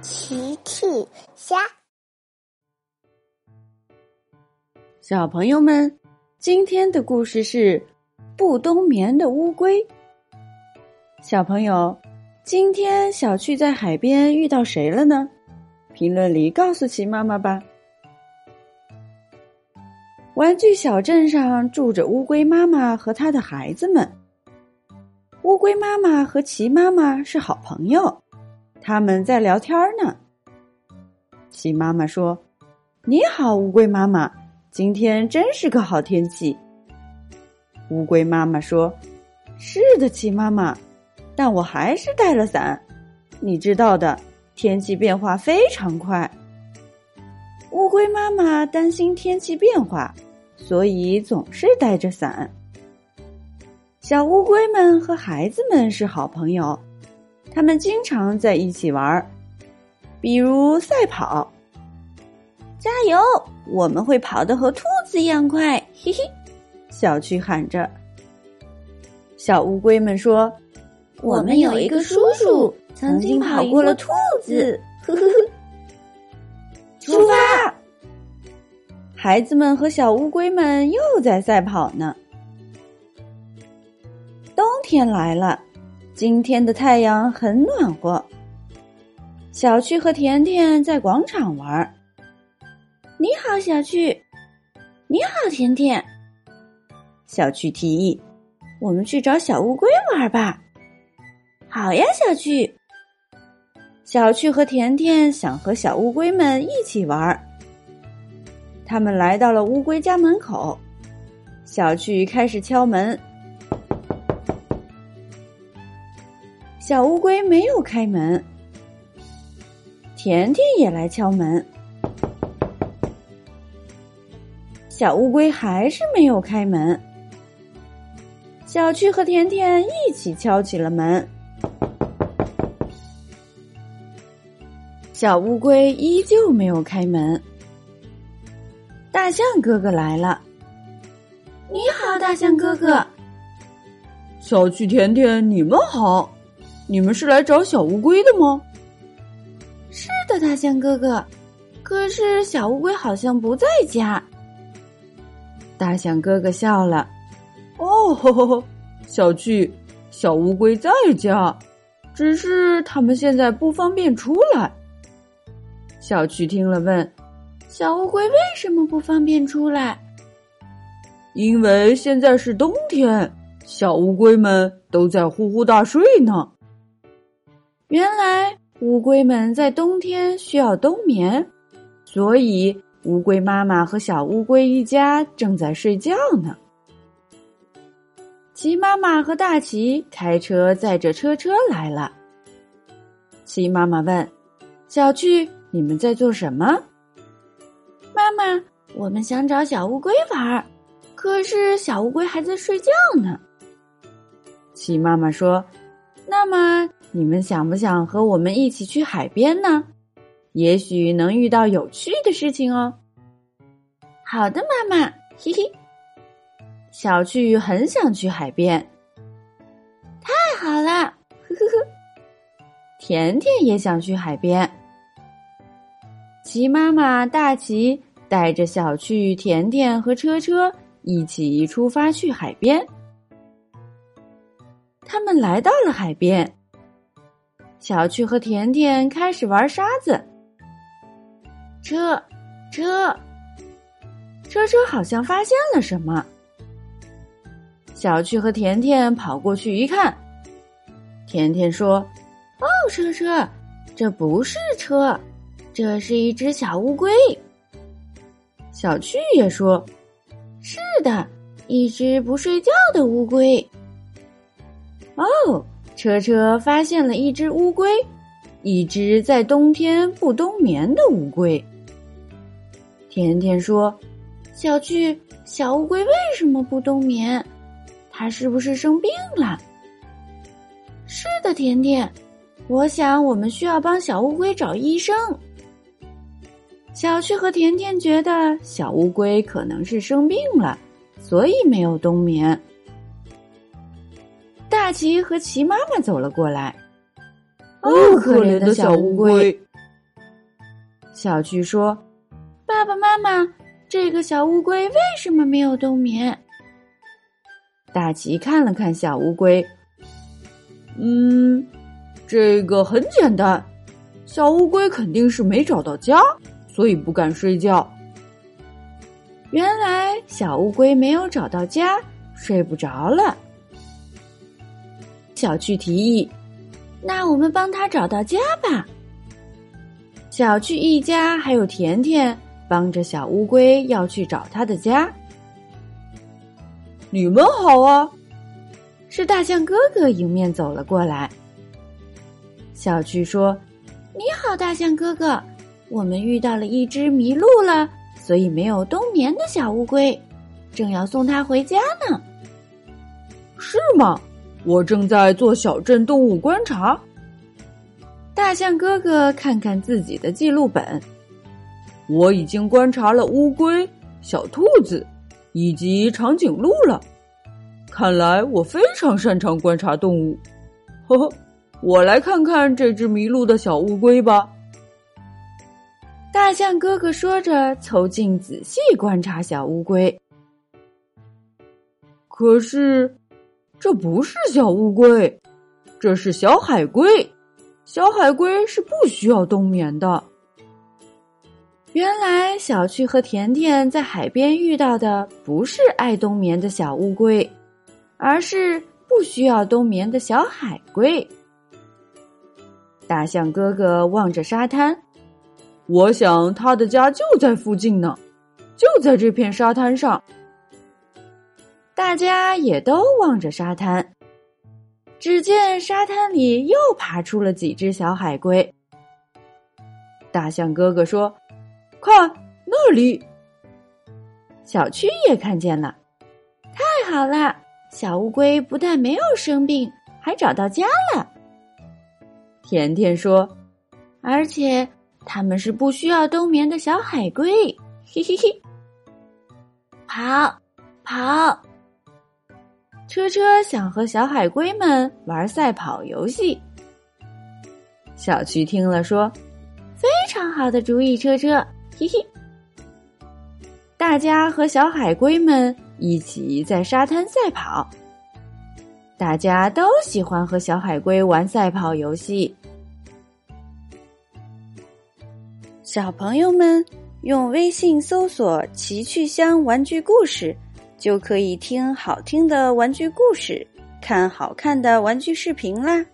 奇趣虾，小朋友们，今天的故事是不冬眠的乌龟。小朋友，今天小趣在海边遇到谁了呢？评论里告诉奇妈妈吧。玩具小镇上住着乌龟妈妈和她的孩子们。乌龟妈妈和奇妈妈是好朋友。他们在聊天呢。鸡妈妈说：“你好，乌龟妈妈，今天真是个好天气。”乌龟妈妈说：“是的，鸡妈妈，但我还是带了伞。你知道的，天气变化非常快。”乌龟妈妈担心天气变化，所以总是带着伞。小乌龟们和孩子们是好朋友。他们经常在一起玩，比如赛跑。加油！我们会跑得和兔子一样快，嘿嘿！小趣喊着。小乌龟们说：“我们有一个叔叔曾经跑过了兔子。”呵呵呵。出发！孩子们和小乌龟们又在赛跑呢。冬天来了。今天的太阳很暖和。小趣和甜甜在广场玩。你好，小趣。你好，甜甜。小趣提议：“我们去找小乌龟玩吧。”好呀，小趣。小趣和甜甜想和小乌龟们一起玩。他们来到了乌龟家门口。小趣开始敲门。小乌龟没有开门，甜甜也来敲门，小乌龟还是没有开门。小趣和甜甜一起敲起了门，小乌龟依旧没有开门。大象哥哥来了，你好，大象哥哥。小趣、甜甜，你们好。你们是来找小乌龟的吗？是的，大象哥哥。可是小乌龟好像不在家。大象哥哥笑了。哦，小趣，小乌龟在家，只是他们现在不方便出来。小趣听了问：“小乌龟为什么不方便出来？”因为现在是冬天，小乌龟们都在呼呼大睡呢。原来乌龟们在冬天需要冬眠，所以乌龟妈妈和小乌龟一家正在睡觉呢。齐妈妈和大齐开车载着车车来了。齐妈妈问：“小趣，你们在做什么？”妈妈，我们想找小乌龟玩儿，可是小乌龟还在睡觉呢。齐妈妈说：“那么。”你们想不想和我们一起去海边呢？也许能遇到有趣的事情哦。好的，妈妈，嘿嘿。小趣很想去海边。太好了，呵呵呵。甜甜也想去海边。齐妈妈大齐带着小趣、甜甜和车车一起出发去海边。他们来到了海边。小趣和甜甜开始玩沙子。车，车，车车好像发现了什么。小趣和甜甜跑过去一看，甜甜说：“哦，车车，这不是车，这是一只小乌龟。”小趣也说：“是的，一只不睡觉的乌龟。”哦。车车发现了一只乌龟，一只在冬天不冬眠的乌龟。甜甜说：“小趣，小乌龟为什么不冬眠？它是不是生病了？”是的，甜甜，我想我们需要帮小乌龟找医生。小趣和甜甜觉得小乌龟可能是生病了，所以没有冬眠。大奇和奇妈妈走了过来。哦，可怜的小乌龟，小趣说：“爸爸妈妈，这个小乌龟为什么没有冬眠？”大奇看了看小乌龟，嗯，这个很简单，小乌龟肯定是没找到家，所以不敢睡觉。原来小乌龟没有找到家，睡不着了。小趣提议：“那我们帮他找到家吧。”小趣一家还有甜甜帮着小乌龟要去找他的家。你们好啊！是大象哥哥迎面走了过来。小趣说：“你好，大象哥哥，我们遇到了一只迷路了，所以没有冬眠的小乌龟，正要送它回家呢。”是吗？我正在做小镇动物观察。大象哥哥看看自己的记录本，我已经观察了乌龟、小兔子。以及长颈鹿了，看来我非常擅长观察动物。呵呵，我来看看这只迷路的小乌龟吧。大象哥哥说着，凑近仔细观察小乌龟。可是，这不是小乌龟，这是小海龟。小海龟是不需要冬眠的。原来小趣和甜甜在海边遇到的不是爱冬眠的小乌龟，而是不需要冬眠的小海龟。大象哥哥望着沙滩，我想他的家就在附近呢，就在这片沙滩上。大家也都望着沙滩，只见沙滩里又爬出了几只小海龟。大象哥哥说。看那里，小区也看见了，太好了！小乌龟不但没有生病，还找到家了。甜甜说：“而且他们是不需要冬眠的小海龟。”嘿嘿嘿，跑跑！车车想和小海龟们玩赛跑游戏。小区听了说：“非常好的主意，车车。”嘿嘿，大家和小海龟们一起在沙滩赛跑。大家都喜欢和小海龟玩赛跑游戏。小朋友们用微信搜索“奇趣箱玩具故事”，就可以听好听的玩具故事，看好看的玩具视频啦。